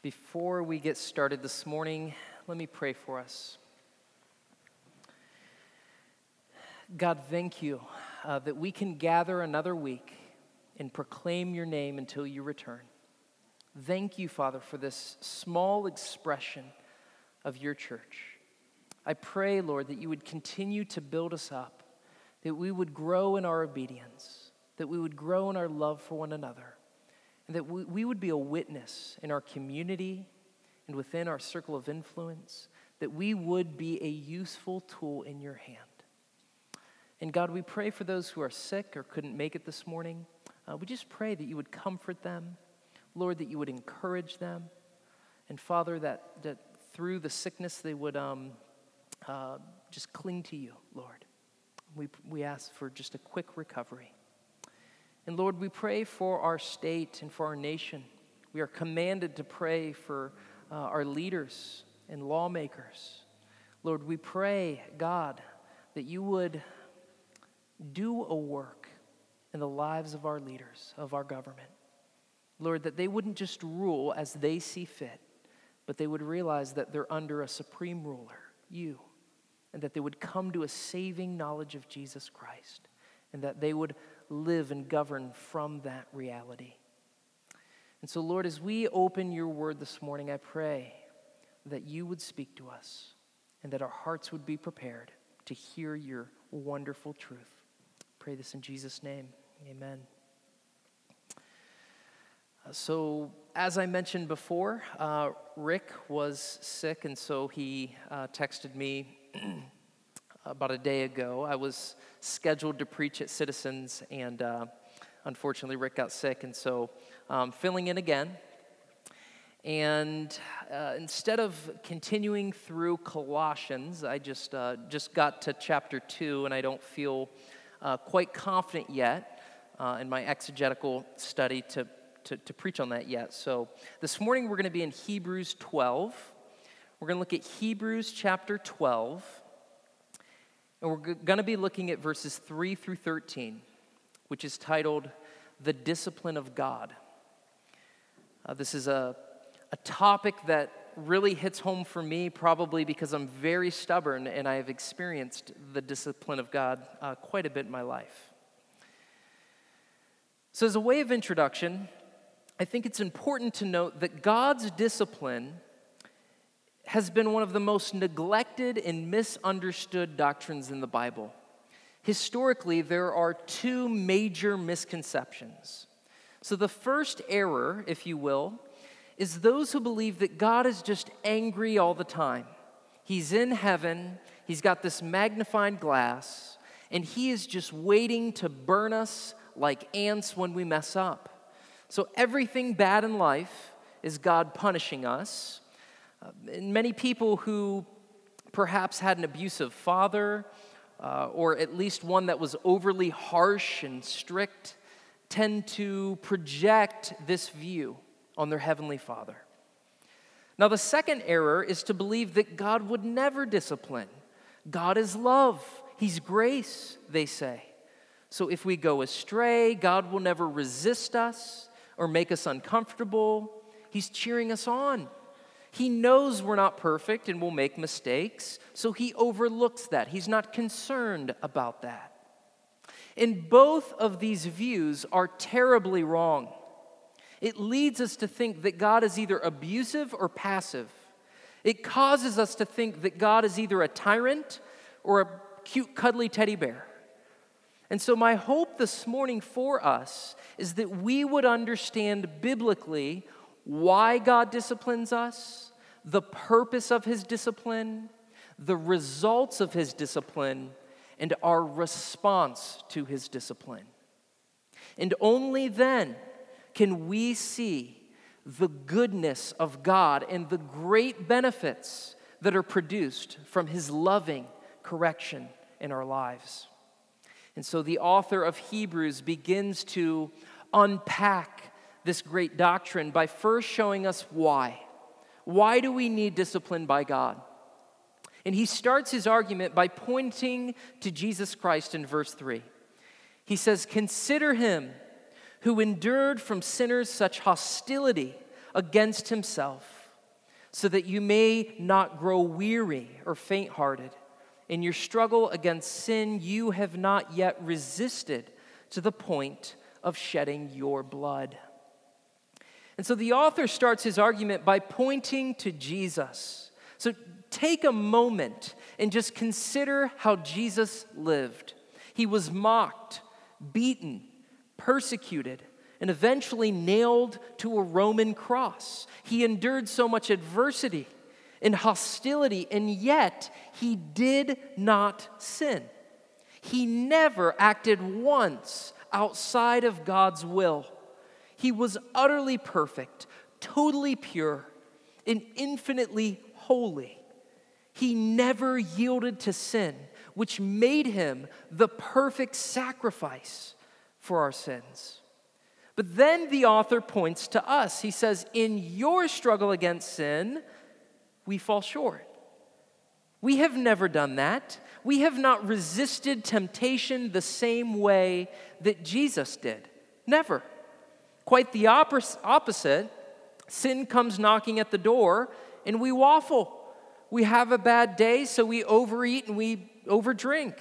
Before we get started this morning, let me pray for us. God, thank you uh, that we can gather another week and proclaim your name until you return. Thank you, Father, for this small expression of your church. I pray, Lord, that you would continue to build us up, that we would grow in our obedience, that we would grow in our love for one another that we, we would be a witness in our community and within our circle of influence, that we would be a useful tool in your hand. And God, we pray for those who are sick or couldn't make it this morning. Uh, we just pray that you would comfort them, Lord, that you would encourage them. And Father, that, that through the sickness they would um, uh, just cling to you, Lord. We, we ask for just a quick recovery. And Lord, we pray for our state and for our nation. We are commanded to pray for uh, our leaders and lawmakers. Lord, we pray, God, that you would do a work in the lives of our leaders, of our government. Lord, that they wouldn't just rule as they see fit, but they would realize that they're under a supreme ruler, you, and that they would come to a saving knowledge of Jesus Christ, and that they would live and govern from that reality. And so, Lord, as we open your word this morning, I pray that you would speak to us and that our hearts would be prepared to hear your wonderful truth. Pray this in Jesus' name. Amen. Uh, so, as I mentioned before, uh, Rick was sick, and so he uh, texted me about a day ago. I was scheduled to preach at Citizens, and uh, unfortunately, Rick got sick, and so um, filling in again. And uh, instead of continuing through Colossians, I just uh, just got to chapter two, and I don't feel uh, quite confident yet uh, in my exegetical study to, to, to preach on that yet. So this morning we're going to be in Hebrews 12. We're going to look at Hebrews chapter 12. And we're going to be looking at verses 3 through 13, which is titled The Discipline of God. Uh, this is a, a topic that really hits home for me, probably because I'm very stubborn and I have experienced the discipline of God uh, quite a bit in my life. So, as a way of introduction, I think it's important to note that God's discipline has been one of the most neglected and misunderstood doctrines in the Bible. Historically, there are two major misconceptions. So, the first error, if you will, is those who believe that God is just angry all the time. He's in heaven, he's got this magnifying glass, and he is just waiting to burn us like ants when we mess up. So, everything bad in life is God punishing us uh, and many people who perhaps had an abusive father, uh, or at least one that was overly harsh and strict, tend to project this view on their heavenly father. Now, the second error is to believe that God would never discipline. God is love, He's grace, they say. So if we go astray, God will never resist us or make us uncomfortable. He's cheering us on. He knows we're not perfect and we'll make mistakes, so he overlooks that. He's not concerned about that. And both of these views are terribly wrong. It leads us to think that God is either abusive or passive. It causes us to think that God is either a tyrant or a cute, cuddly teddy bear. And so, my hope this morning for us is that we would understand biblically why God disciplines us, the purpose of his discipline, the results of his discipline, and our response to his discipline. And only then can we see the goodness of God and the great benefits that are produced from his loving correction in our lives. And so the author of Hebrews begins to unpack this great doctrine by first showing us why. Why do we need discipline by God? And he starts his argument by pointing to Jesus Christ in verse 3. He says, Consider him who endured from sinners such hostility against himself, so that you may not grow weary or faint hearted. In your struggle against sin, you have not yet resisted to the point of shedding your blood. And so the author starts his argument by pointing to Jesus. So take a moment and just consider how Jesus lived. He was mocked, beaten, persecuted, and eventually nailed to a Roman cross. He endured so much adversity and hostility, and yet he did not sin. He never acted once outside of God's will. He was utterly perfect, totally pure, and infinitely holy. He never yielded to sin, which made him the perfect sacrifice for our sins. But then the author points to us. He says, In your struggle against sin, we fall short. We have never done that. We have not resisted temptation the same way that Jesus did. Never. Quite the opposite. Sin comes knocking at the door and we waffle. We have a bad day, so we overeat and we overdrink.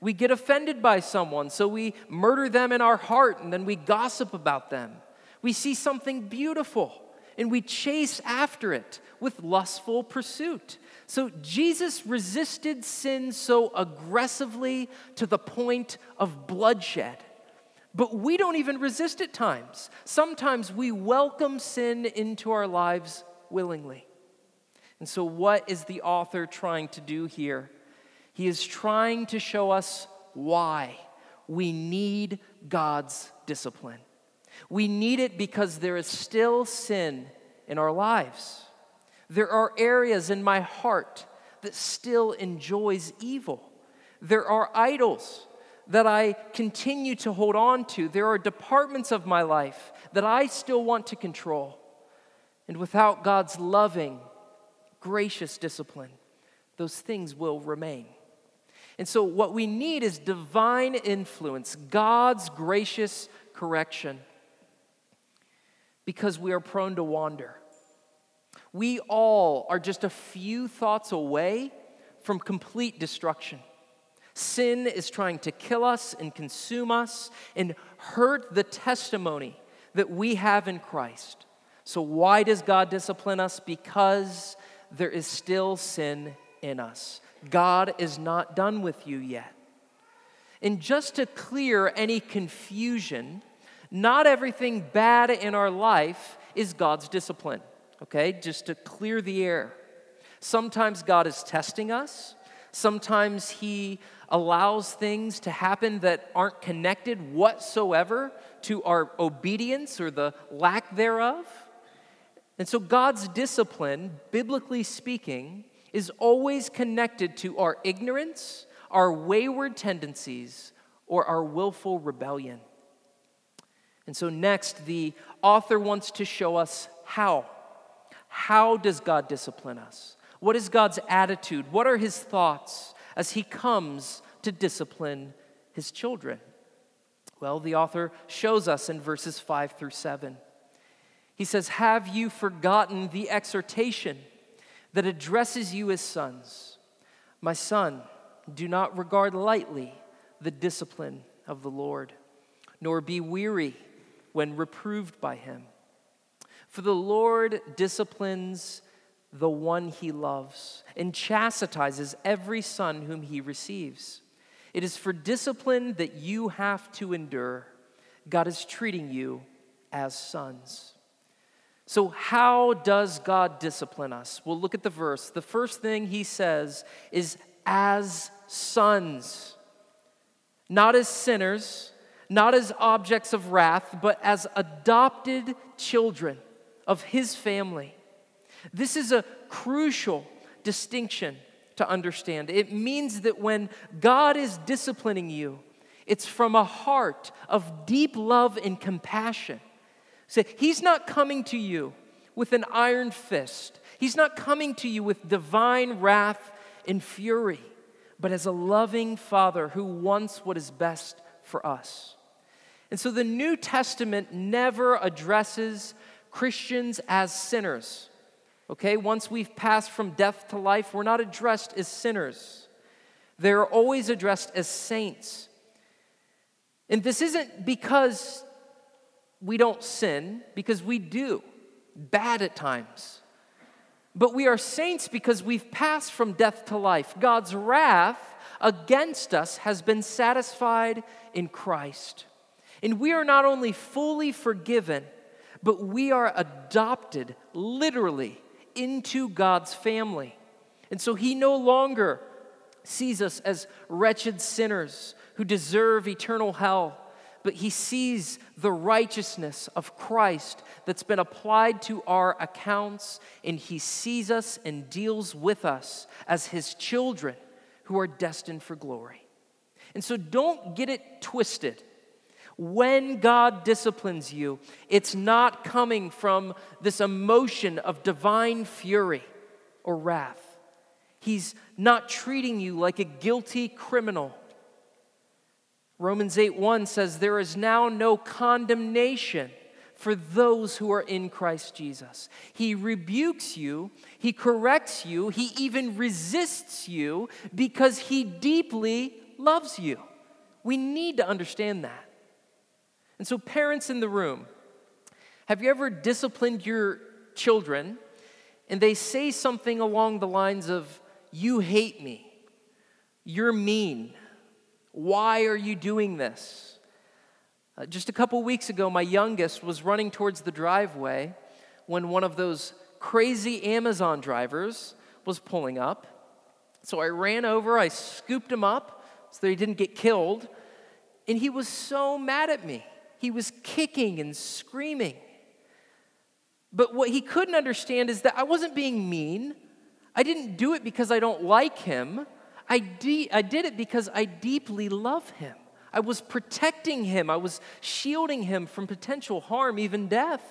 We get offended by someone, so we murder them in our heart and then we gossip about them. We see something beautiful and we chase after it with lustful pursuit. So Jesus resisted sin so aggressively to the point of bloodshed. But we don't even resist at times. Sometimes we welcome sin into our lives willingly. And so, what is the author trying to do here? He is trying to show us why we need God's discipline. We need it because there is still sin in our lives. There are areas in my heart that still enjoys evil. There are idols that I continue to hold on to. There are departments of my life that I still want to control. And without God's loving, gracious discipline, those things will remain. And so, what we need is divine influence, God's gracious correction, because we are prone to wander. We all are just a few thoughts away from complete destruction. Sin is trying to kill us and consume us and hurt the testimony that we have in Christ. So, why does God discipline us? Because there is still sin in us. God is not done with you yet. And just to clear any confusion, not everything bad in our life is God's discipline, okay? Just to clear the air. Sometimes God is testing us, sometimes He allows things to happen that aren't connected whatsoever to our obedience or the lack thereof. And so, God's discipline, biblically speaking, is always connected to our ignorance, our wayward tendencies, or our willful rebellion. And so, next, the author wants to show us how. How does God discipline us? What is God's attitude? What are his thoughts as he comes to discipline his children? Well, the author shows us in verses 5 through 7. He says, Have you forgotten the exhortation? that addresses you as sons. My son, do not regard lightly the discipline of the Lord, nor be weary when reproved by him. For the Lord disciplines the one he loves and chastises every son whom he receives. It is for discipline that you have to endure. God is treating you as sons. So, how does God discipline us? We'll look at the verse. The first thing he says is, as sons, not as sinners, not as objects of wrath, but as adopted children of his family. This is a crucial distinction to understand. It means that when God is disciplining you, it's from a heart of deep love and compassion. Say, He's not coming to you with an iron fist. He's not coming to you with divine wrath and fury, but as a loving Father who wants what is best for us. And so the New Testament never addresses Christians as sinners. Okay, once we've passed from death to life, we're not addressed as sinners. They're always addressed as saints. And this isn't because we don't sin, because we do, bad at times. But we are saints because we've passed from death to life. God's wrath against us has been satisfied in Christ. And we are not only fully forgiven, but we are adopted literally into God's family. And so He no longer sees us as wretched sinners who deserve eternal hell, but He sees the righteousness of Christ that's been applied to our accounts, and He sees us and deals with us as His children who are destined for glory. And so don't get it twisted. When God disciplines you, it's not coming from this emotion of divine fury or wrath. He's not treating you like a guilty criminal. Romans 8 1 says, There is now no condemnation for those who are in Christ Jesus. He rebukes you, He corrects you, He even resists you because He deeply loves you. We need to understand that. And so, parents in the room, have you ever disciplined your children and they say something along the lines of, You hate me, you're mean, why are you doing this? Uh, just a couple weeks ago, my youngest was running towards the driveway when one of those crazy Amazon drivers was pulling up. So I ran over, I scooped him up so that he didn't get killed, and he was so mad at me he was kicking and screaming. But what he couldn't understand is that I wasn't being mean. I didn't do it because I don't like him. I, de- I did it because I deeply love him. I was protecting him, I was shielding him from potential harm, even death.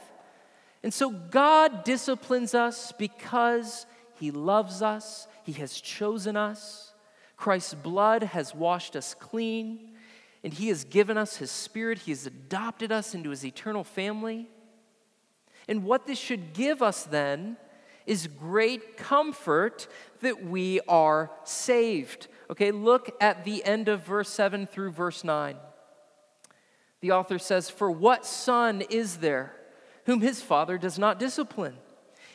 And so God disciplines us because he loves us, he has chosen us. Christ's blood has washed us clean and He has given us His Spirit. He has adopted us into His eternal family. And what this should give us then is great comfort that we are saved. Okay, look at the end of verse 7 through verse 9. The author says, For what son is there whom his father does not discipline?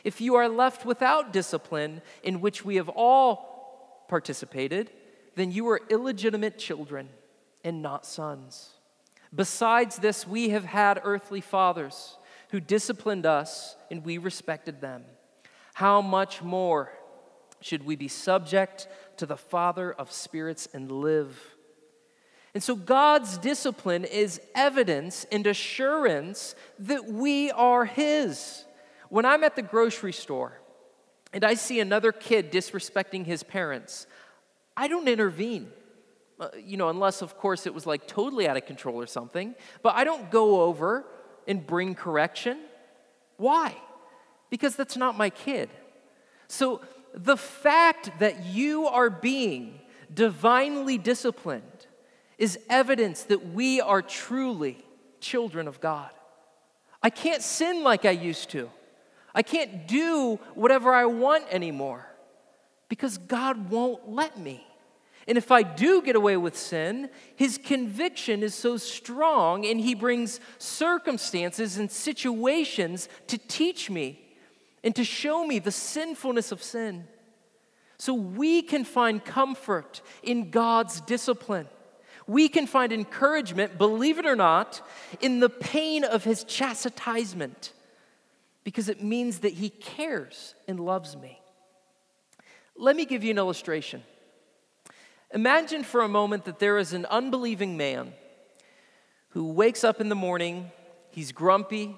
If you are left without discipline, in which we have all participated, then you are illegitimate children and not sons. Besides this, we have had earthly fathers who disciplined us, and we respected them. How much more should we be subject to the Father of spirits and live? And so, God's discipline is evidence and assurance that we are His. When I'm at the grocery store and I see another kid disrespecting his parents, I don't intervene. Uh, you know, unless, of course, it was like totally out of control or something. But I don't go over and bring correction. Why? Because that's not my kid. So the fact that you are being divinely disciplined is evidence that we are truly children of God. I can't sin like I used to. I can't do whatever I want anymore because God won't let me. And if I do get away with sin, his conviction is so strong and he brings circumstances and situations to teach me and to show me the sinfulness of sin. So we can find comfort in God's discipline. We can find encouragement, believe it or not, in the pain of his chastisement because it means that he cares and loves me. Let me give you an illustration. Imagine for a moment that there is an unbelieving man who wakes up in the morning, he's grumpy,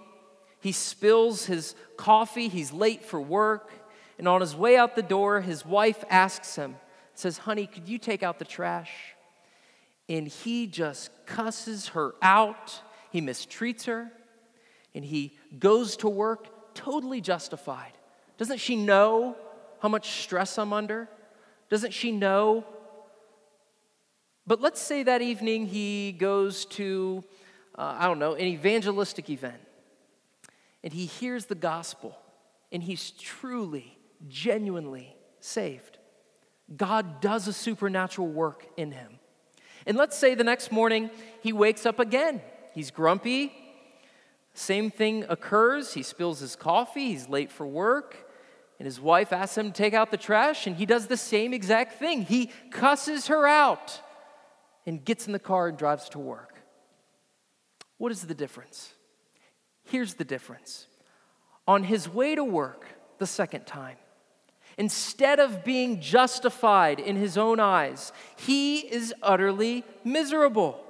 he spills his coffee, he's late for work, and on his way out the door, his wife asks him, says, Honey, could you take out the trash? And he just cusses her out, he mistreats her, and he goes to work totally justified. Doesn't she know how much stress I'm under? Doesn't she know but let's say that evening he goes to, uh, I don't know, an evangelistic event. and he hears the gospel and he's truly, genuinely saved. God does a supernatural work in him. And let's say the next morning he wakes up again. He's grumpy. Same thing occurs. He spills his coffee. He's late for work. And his wife asks him to take out the trash, and he does the same exact thing. He cusses her out and gets in the car and drives to work. What is the difference? Here's the difference. On his way to work the second time, instead of being justified in his own eyes, he is utterly miserable.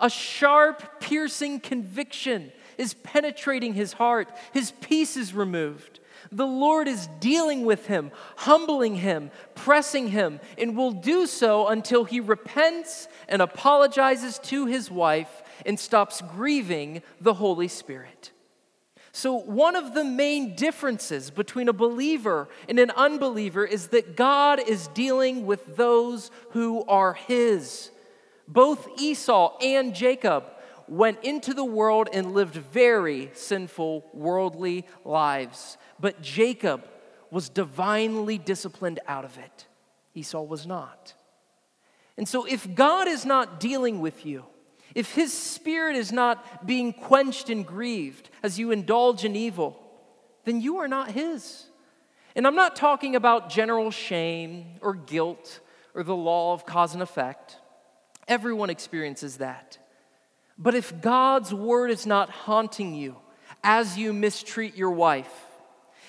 A sharp, piercing conviction is penetrating his heart. His peace is removed. The Lord is dealing with him, humbling him, pressing him, and will do so until he repents and apologizes to his wife and stops grieving the Holy Spirit. So, one of the main differences between a believer and an unbeliever is that God is dealing with those who are His. Both Esau and Jacob went into the world and lived very sinful, worldly lives. But Jacob was divinely disciplined out of it, Esau was not. And so, if God is not dealing with you, if his spirit is not being quenched and grieved as you indulge in evil, then you are not his. And I'm not talking about general shame or guilt or the law of cause and effect. Everyone experiences that. But if God's word is not haunting you as you mistreat your wife,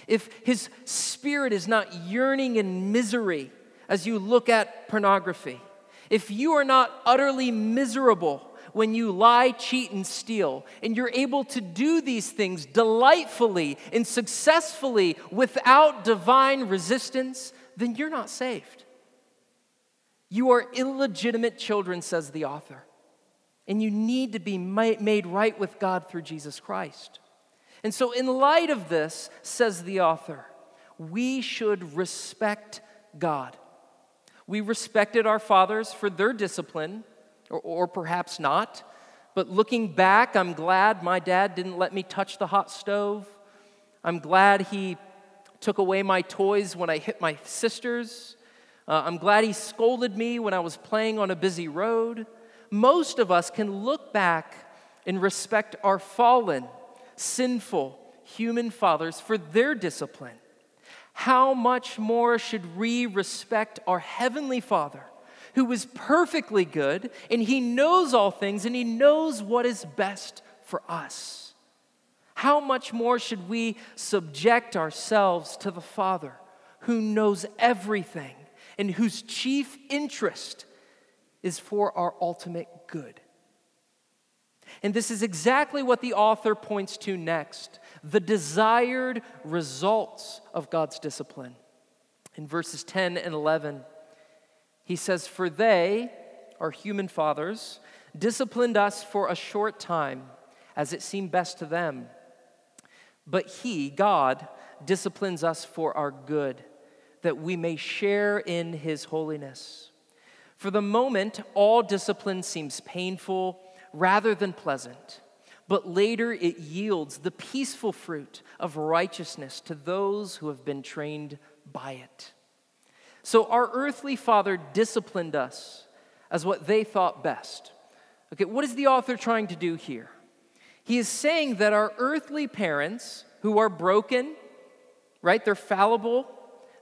if his spirit is not yearning in misery as you look at pornography, if you are not utterly miserable when you lie, cheat, and steal, and you're able to do these things delightfully and successfully without divine resistance, then you're not saved. You are illegitimate children, says the author, and you need to be made right with God through Jesus Christ. And so, in light of this, says the author, we should respect God. We respected our fathers for their discipline or, or perhaps not. But looking back, I'm glad my dad didn't let me touch the hot stove. I'm glad he took away my toys when I hit my sisters. Uh, I'm glad he scolded me when I was playing on a busy road. Most of us can look back and respect our fallen, sinful human fathers for their discipline. How much more should we respect our Heavenly Father who is perfectly good, and he knows all things, and he knows what is best for us. How much more should we subject ourselves to the Father who knows everything and whose chief interest is for our ultimate good? And this is exactly what the author points to next the desired results of God's discipline. In verses 10 and 11, he says, For they, our human fathers, disciplined us for a short time as it seemed best to them. But He, God, disciplines us for our good, that we may share in His holiness. For the moment, all discipline seems painful rather than pleasant, but later it yields the peaceful fruit of righteousness to those who have been trained by it. So our earthly father disciplined us as what they thought best. Okay, what is the author trying to do here? He is saying that our earthly parents, who are broken, right, they're fallible,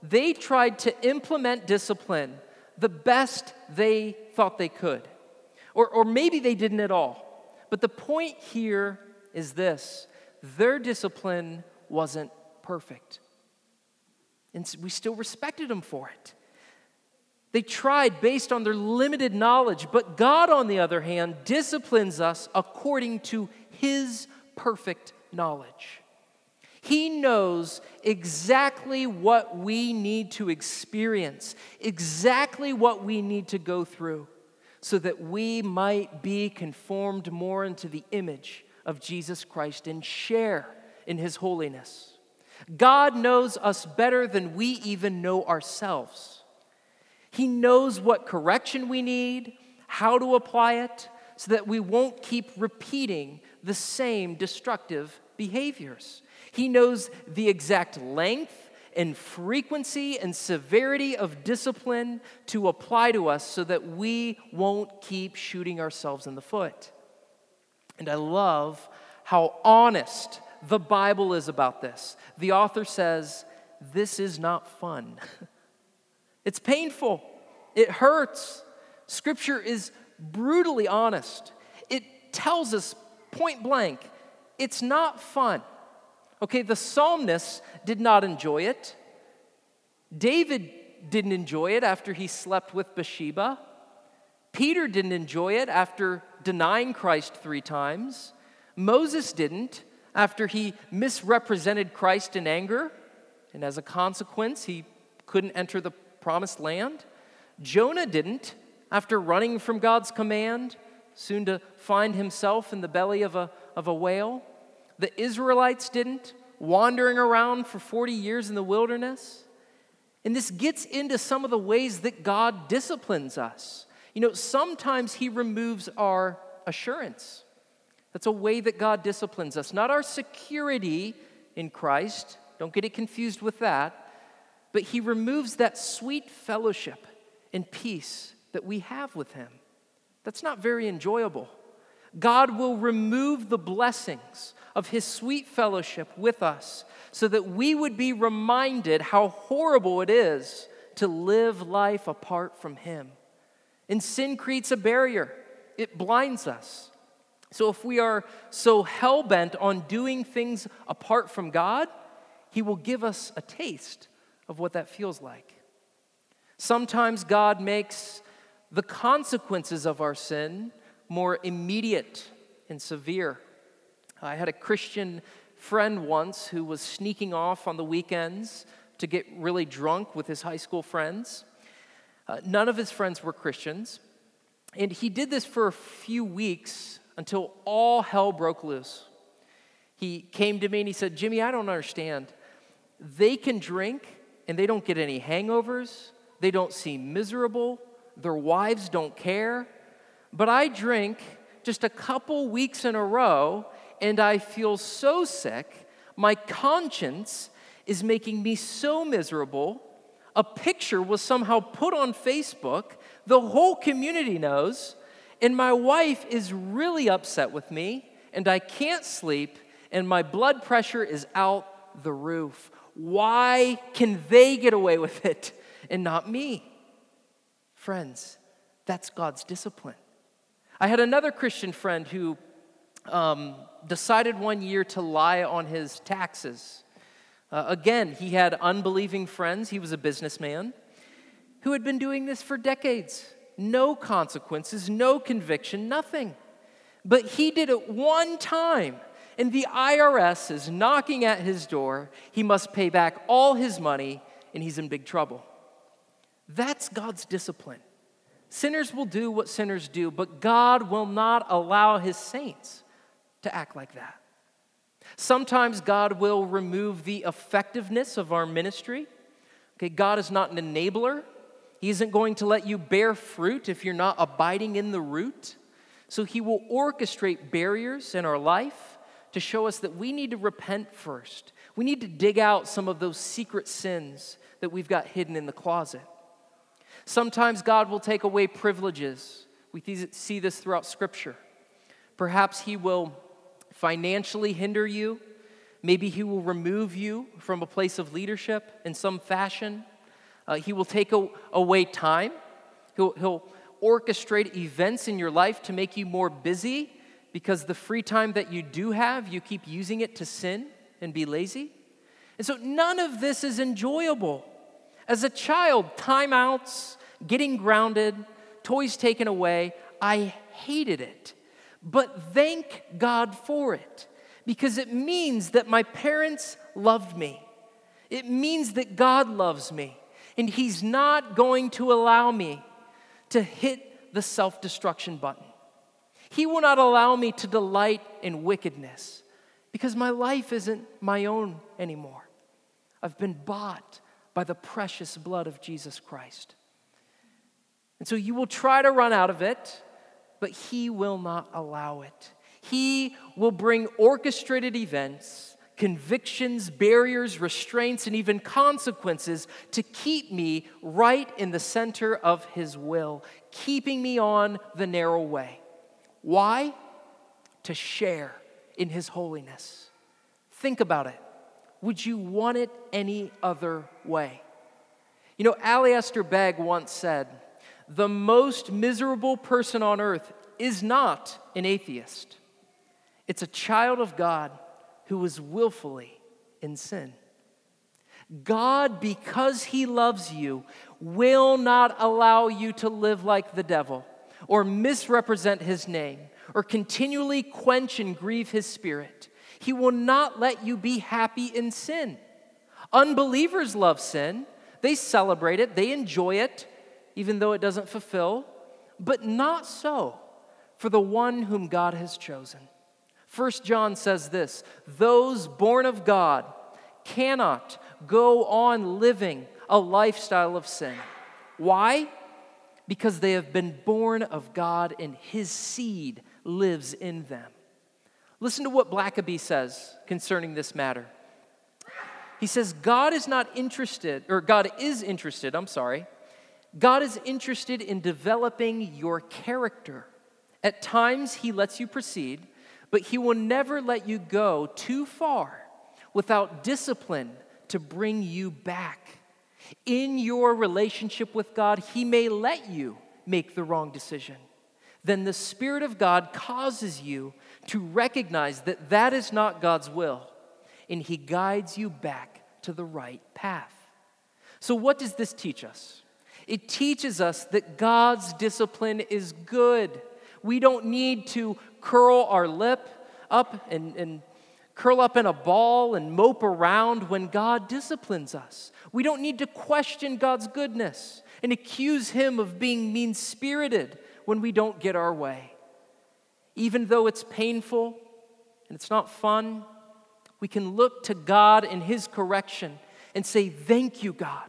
they tried to implement discipline the best they thought they could. Or, or maybe they didn't at all. But the point here is this their discipline wasn't perfect. And we still respected them for it. They tried based on their limited knowledge, but God, on the other hand, disciplines us according to His perfect knowledge. He knows exactly what we need to experience, exactly what we need to go through, so that we might be conformed more into the image of Jesus Christ and share in His holiness. God knows us better than we even know ourselves. He knows what correction we need, how to apply it, so that we won't keep repeating the same destructive behaviors. He knows the exact length and frequency and severity of discipline to apply to us so that we won't keep shooting ourselves in the foot. And I love how honest the Bible is about this. The author says, This is not fun. it's painful, it hurts. Scripture is brutally honest. It tells us point blank, it's not fun. Okay, the psalmist did not enjoy it. David didn't enjoy it after he slept with Bathsheba. Peter didn't enjoy it after denying Christ three times. Moses didn't after he misrepresented Christ in anger, and as a consequence, he couldn't enter the promised land. Jonah didn't after running from God's command, soon to find himself in the belly of a, of a whale. The Israelites didn't, wandering around for 40 years in the wilderness. And this gets into some of the ways that God disciplines us. You know, sometimes He removes our assurance. That's a way that God disciplines us, not our security in Christ. Don't get it confused with that. But He removes that sweet fellowship and peace that we have with Him. That's not very enjoyable. God will remove the blessings of His sweet fellowship with us so that we would be reminded how horrible it is to live life apart from Him. And sin creates a barrier, it blinds us. So if we are so hell bent on doing things apart from God, He will give us a taste of what that feels like. Sometimes God makes the consequences of our sin more immediate and severe. I had a Christian friend once who was sneaking off on the weekends to get really drunk with his high school friends. Uh, none of his friends were Christians, and he did this for a few weeks until all hell broke loose. He came to me and he said, Jimmy, I don't understand. They can drink and they don't get any hangovers, they don't seem miserable, their wives don't care. But I drink just a couple weeks in a row and I feel so sick. My conscience is making me so miserable. A picture was somehow put on Facebook. The whole community knows. And my wife is really upset with me, and I can't sleep, and my blood pressure is out the roof. Why can they get away with it and not me? Friends, that's God's discipline. I had another Christian friend who um, decided one year to lie on his taxes. Uh, again, he had unbelieving friends. He was a businessman who had been doing this for decades. No consequences, no conviction, nothing. But he did it one time, and the IRS is knocking at his door. He must pay back all his money, and he's in big trouble. That's God's discipline. Sinners will do what sinners do, but God will not allow his saints to act like that. Sometimes God will remove the effectiveness of our ministry. Okay, God is not an enabler. He isn't going to let you bear fruit if you're not abiding in the root. So he will orchestrate barriers in our life to show us that we need to repent first. We need to dig out some of those secret sins that we've got hidden in the closet. Sometimes God will take away privileges. We see this throughout Scripture. Perhaps He will financially hinder you. Maybe He will remove you from a place of leadership in some fashion. Uh, he will take a, away time. He'll, he'll orchestrate events in your life to make you more busy because the free time that you do have, you keep using it to sin and be lazy. And so none of this is enjoyable. As a child, timeouts, getting grounded, toys taken away. I hated it. But thank God for it because it means that my parents loved me. It means that God loves me, and He's not going to allow me to hit the self destruction button. He will not allow me to delight in wickedness because my life isn't my own anymore. I've been bought by the precious blood of Jesus Christ. And so you will try to run out of it, but He will not allow it. He will bring orchestrated events, convictions, barriers, restraints, and even consequences to keep me right in the center of His will, keeping me on the narrow way. Why? To share in His holiness. Think about it. Would you want it any other way? You know, Alistair Begg once said, The most miserable person on earth is not an atheist, it's a child of God who was willfully in sin. God, because He loves you, will not allow you to live like the devil or misrepresent His name or continually quench and grieve His Spirit. He will not let you be happy in sin. Unbelievers love sin, they celebrate it, they enjoy it, even though it doesn't fulfill, but not so for the one whom God has chosen. First John says this those born of God cannot go on living a lifestyle of sin. Why? Because they have been born of God and his seed lives in them. Listen to what Blackaby says concerning this matter. He says, God is not interested, or God is interested, I'm sorry. God is interested in developing your character. At times, He lets you proceed, but He will never let you go too far without discipline to bring you back. In your relationship with God, He may let you make the wrong decision. Then the Spirit of God causes you to recognize that that is not God's will, and He guides you back to the right path. So, what does this teach us? It teaches us that God's discipline is good. We don't need to curl our lip up and, and curl up in a ball and mope around when God disciplines us. We don't need to question God's goodness and accuse Him of being mean spirited when we don't get our way. Even though it's painful and it's not fun, we can look to God in His correction and say, Thank you, God.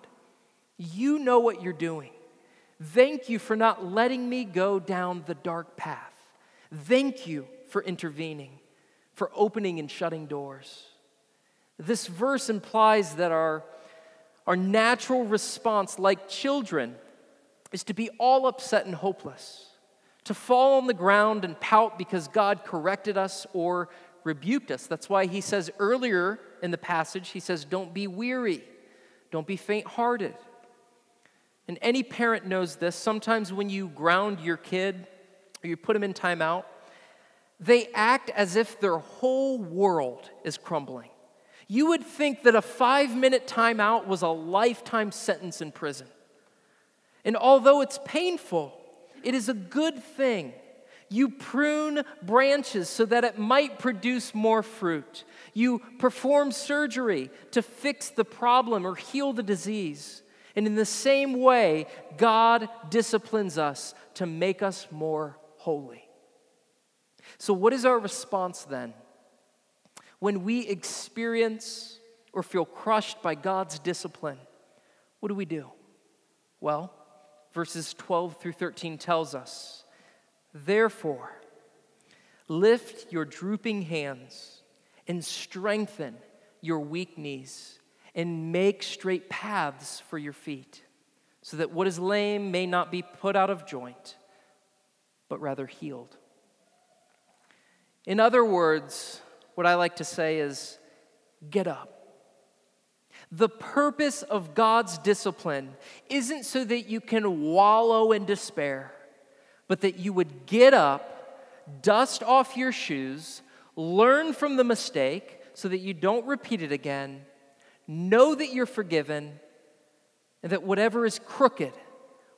You know what you're doing. Thank you for not letting me go down the dark path. Thank you for intervening, for opening and shutting doors. This verse implies that our, our natural response, like children, is to be all upset and hopeless, to fall on the ground and pout because God corrected us or rebuked us. That's why he says earlier in the passage, he says, Don't be weary, don't be faint hearted. And any parent knows this. Sometimes when you ground your kid or you put them in timeout, they act as if their whole world is crumbling. You would think that a five minute timeout was a lifetime sentence in prison. And although it's painful, it is a good thing. You prune branches so that it might produce more fruit. You perform surgery to fix the problem or heal the disease. And in the same way, God disciplines us to make us more holy. So, what is our response then? When we experience or feel crushed by God's discipline, what do we do? Well, verses 12 through 13 tells us, Therefore, lift your drooping hands and strengthen your weak knees and make straight paths for your feet, so that what is lame may not be put out of joint, but rather healed. In other words, what I like to say is get up. The purpose of God's discipline isn't so that you can wallow in despair, but that you would get up, dust off your shoes, learn from the mistake so that you don't repeat it again, Know that you're forgiven and that whatever is crooked,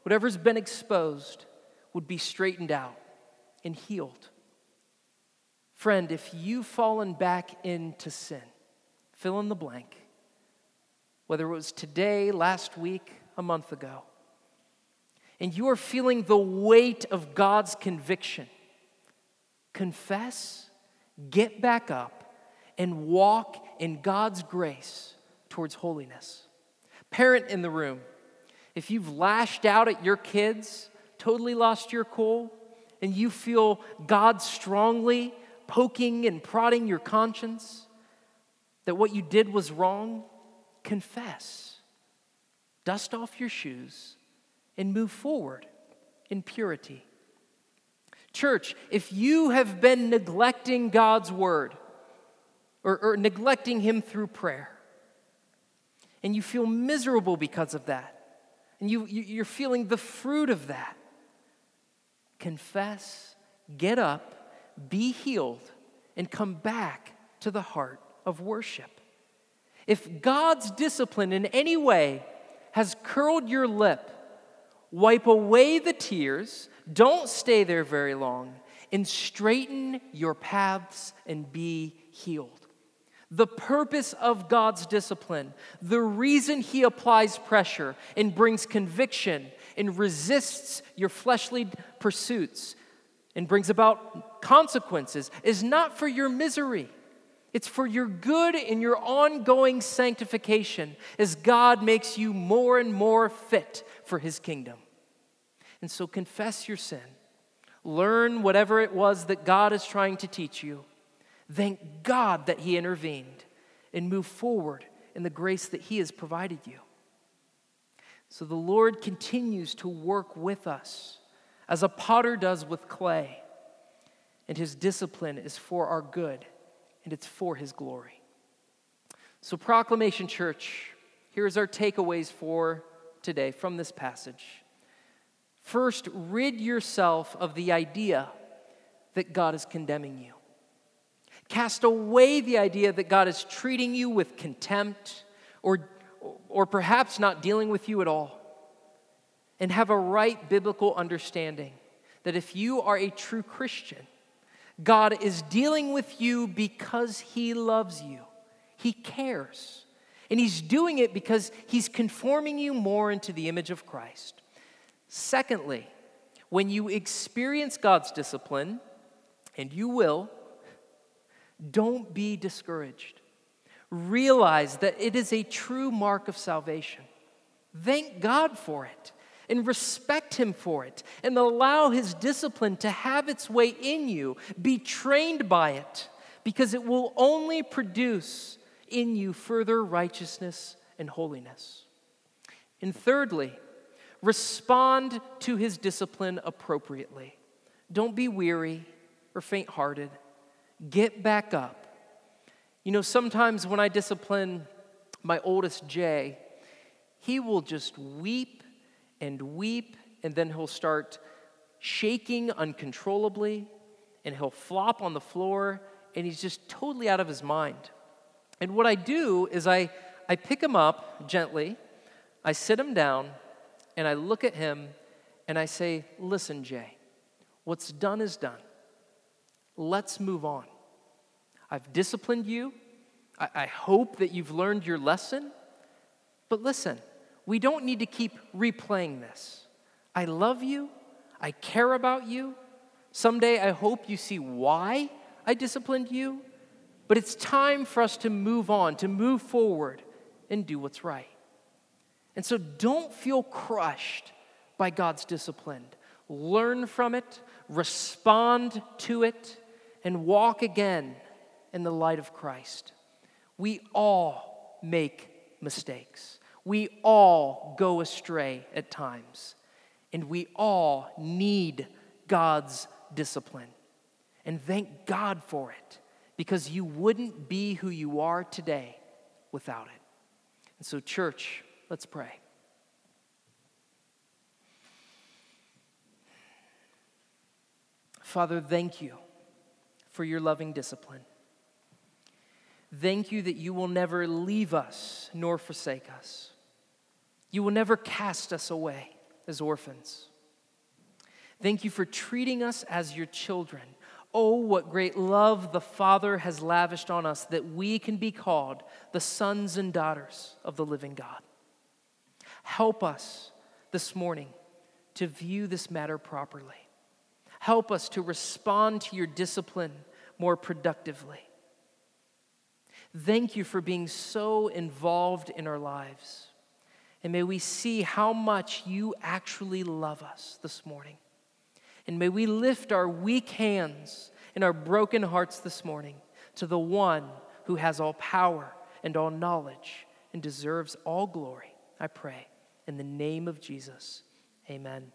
whatever's been exposed, would be straightened out and healed. Friend, if you've fallen back into sin, fill in the blank, whether it was today, last week, a month ago, and you are feeling the weight of God's conviction, confess, get back up, and walk in God's grace towards holiness. Parent in the room, if you've lashed out at your kids, totally lost your cool, and you feel God strongly poking and prodding your conscience that what you did was wrong, confess. Dust off your shoes and move forward in purity. Church, if you have been neglecting God's word or, or, neglecting Him through prayer, and you feel miserable because of that, and you, you, you're feeling the fruit of that, confess, get up, be healed, and come back to the heart of worship. If God's discipline in any way has curled your lip, wipe away the tears, don't stay there very long, and straighten your paths and be healed. The purpose of God's discipline, the reason He applies pressure and brings conviction and resists your fleshly pursuits and brings about consequences, is not for your misery. It's for your good and your ongoing sanctification as God makes you more and more fit for His kingdom. And so confess your sin. Learn whatever it was that God is trying to teach you. Thank God that He intervened and move forward in the grace that He has provided you. So the Lord continues to work with us as a potter does with clay, and His discipline is for our good and it's for His glory. So, Proclamation Church, here's our takeaways for today from this passage. First, rid yourself of the idea that God is condemning you. Cast away the idea that God is treating you with contempt or, or perhaps not dealing with you at all. And have a right biblical understanding that if you are a true Christian, God is dealing with you because He loves you, He cares. And He's doing it because He's conforming you more into the image of Christ. Secondly, when you experience God's discipline, and you will, don't be discouraged. Realize that it is a true mark of salvation. Thank God for it and respect Him for it and allow His discipline to have its way in you. Be trained by it because it will only produce in you further righteousness and holiness. And thirdly, Respond to his discipline appropriately. Don't be weary or faint hearted. Get back up. You know, sometimes when I discipline my oldest Jay, he will just weep and weep, and then he'll start shaking uncontrollably, and he'll flop on the floor, and he's just totally out of his mind. And what I do is I, I pick him up gently, I sit him down, and I look at him and I say, Listen, Jay, what's done is done. Let's move on. I've disciplined you. I, I hope that you've learned your lesson. But listen, we don't need to keep replaying this. I love you. I care about you. Someday I hope you see why I disciplined you. But it's time for us to move on, to move forward, and do what's right. And so don't feel crushed by God's discipline. Learn from it, respond to it, and walk again in the light of Christ. We all make mistakes. We all go astray at times. And we all need God's discipline. And thank God for it because you wouldn't be who you are today without it. And so, church, Let's pray. Father, thank you for your loving discipline. Thank you that you will never leave us nor forsake us. You will never cast us away as orphans. Thank you for treating us as your children. Oh, what great love the Father has lavished on us that we can be called the sons and daughters of the living God. Help us this morning to view this matter properly. Help us to respond to your discipline more productively. Thank you for being so involved in our lives. And may we see how much you actually love us this morning. And may we lift our weak hands and our broken hearts this morning to the one who has all power and all knowledge and deserves all glory. I pray in the name of Jesus. Amen.